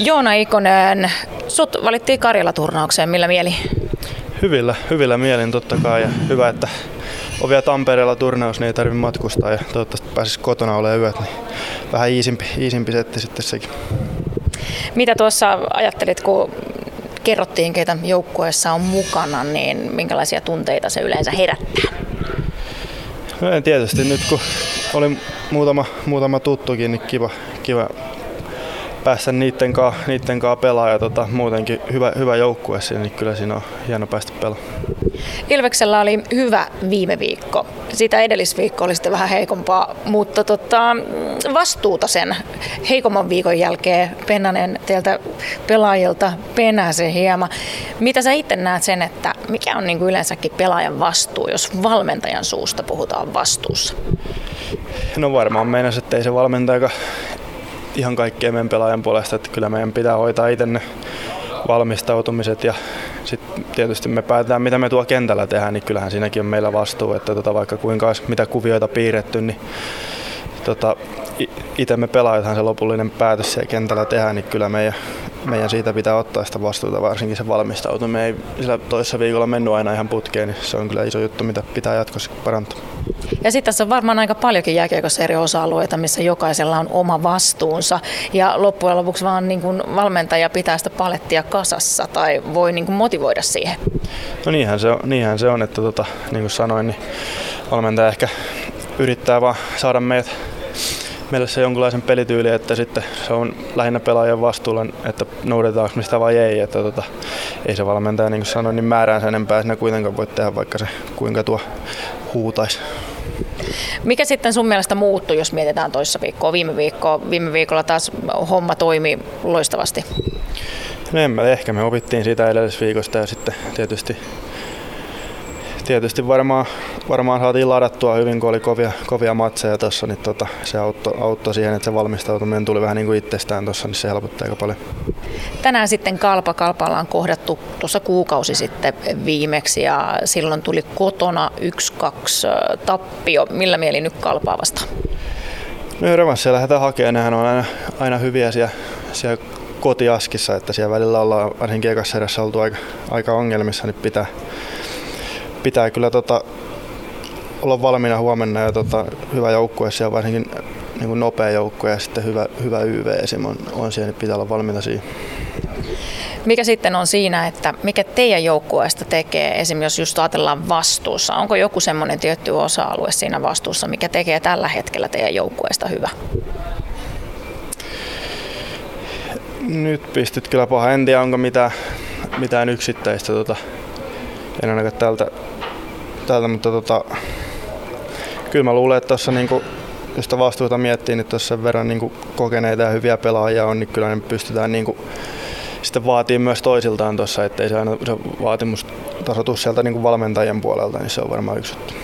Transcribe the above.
Joona Ikonen, sut valittiin Karjala-turnaukseen, millä mieli? Hyvillä, hyvillä mielin totta kai ja hyvä, että on vielä Tampereella turnaus, niin ei tarvitse matkustaa ja toivottavasti pääsisi kotona olemaan yöt, niin vähän iisimpi, iisimpi setti sitten sekin. Mitä tuossa ajattelit, kun kerrottiin, keitä joukkueessa on mukana, niin minkälaisia tunteita se yleensä herättää? No en tietysti nyt kun oli muutama, muutama tuttukin, niin kiva, kiva päästä niiden kanssa, niiden kanssa pelaa ja tota, muutenkin hyvä, hyvä joukkue siinä, niin kyllä siinä on hieno päästä pelaamaan. Ilveksellä oli hyvä viime viikko. Siitä edellisviikko oli sitten vähän heikompaa, mutta tota, vastuuta sen heikomman viikon jälkeen Pennanen teiltä pelaajilta penäsi hieman. Mitä sä itse näet sen, että mikä on niin kuin yleensäkin pelaajan vastuu, jos valmentajan suusta puhutaan vastuussa? No varmaan meinas, että ei se valmentaja ihan kaikkea meidän pelaajan puolesta, että kyllä meidän pitää hoitaa itse ne valmistautumiset ja sitten tietysti me päätetään, mitä me tuo kentällä tehdään, niin kyllähän siinäkin on meillä vastuu, että tota, vaikka kuinka olisi mitä kuvioita piirretty, niin tota, itse me pelaajathan se lopullinen päätös siellä kentällä tehdään, niin kyllä meidän, meidän siitä pitää ottaa sitä vastuuta, varsinkin se valmistautuminen. Ei sillä toisessa viikolla mennyt aina ihan putkeen, niin se on kyllä iso juttu, mitä pitää jatkossa parantaa. Ja sitten tässä on varmaan aika paljonkin jääkiekossa eri osa-alueita, missä jokaisella on oma vastuunsa. Ja loppujen lopuksi vaan niin kuin valmentaja pitää sitä palettia kasassa tai voi niin kuin motivoida siihen. No niinhän se on, niinhän se on että tota, niin kuin sanoin, niin valmentaja ehkä yrittää vaan saada meidät meille se jonkunlaisen pelityyli, että sitten se on lähinnä pelaajan vastuulla, että noudataanko mistä vai ei. Että tota, ei se valmentaja, niin kuin sanoin, niin määräänsä enempää sinä kuitenkaan voi tehdä, vaikka se kuinka tuo huutaisi. Mikä sitten sun mielestä muuttui, jos mietitään toissa viikkoa, viime viikkoa? Viime viikolla taas homma toimi loistavasti. No en mä, ehkä me opittiin siitä edellisviikosta ja sitten tietysti tietysti varmaan, varmaan saatiin ladattua hyvin, kun oli kovia, kovia matseja tuossa, niin tota, se auttoi, auttoi siihen, että se valmistautuminen tuli vähän niin kuin itsestään tuossa, niin se helpotti aika paljon. Tänään sitten Kalpa, Kalpalla on kohdattu tuossa kuukausi sitten viimeksi ja silloin tuli kotona 1-2 tappio. Millä mieli nyt Kalpaa vastaan? No revanssia lähdetään hakemaan, nehän on aina, aina hyviä siellä, siellä kotiaskissa, että siellä välillä ollaan varsinkin ekassa oltu aika, aika ongelmissa, niin pitää, pitää kyllä tota, olla valmiina huomenna ja tota, hyvä joukkue siellä varsinkin niin kuin nopea joukkue ja sitten hyvä, hyvä YV esim. on, on siellä, niin pitää olla valmiina siihen. Mikä sitten on siinä, että mikä teidän joukkueesta tekee, esimerkiksi jos just ajatellaan vastuussa, onko joku semmoinen tietty osa-alue siinä vastuussa, mikä tekee tällä hetkellä teidän joukkueesta hyvä? Nyt pistit kyllä paha. En tiedä, onko mitään, mitään yksittäistä. Tota, en ainakaan tältä, tältä mutta tota, kyllä mä luulen, että tuossa niinku, jos sitä vastuuta miettii, niin tuossa sen verran niinku kokeneita ja hyviä pelaajia on, niin kyllä ne pystytään niinku, sitten vaatii myös toisiltaan tuossa, ettei se aina se vaatimustaso sieltä niin valmentajien puolelta, niin se on varmaan yksi juttu.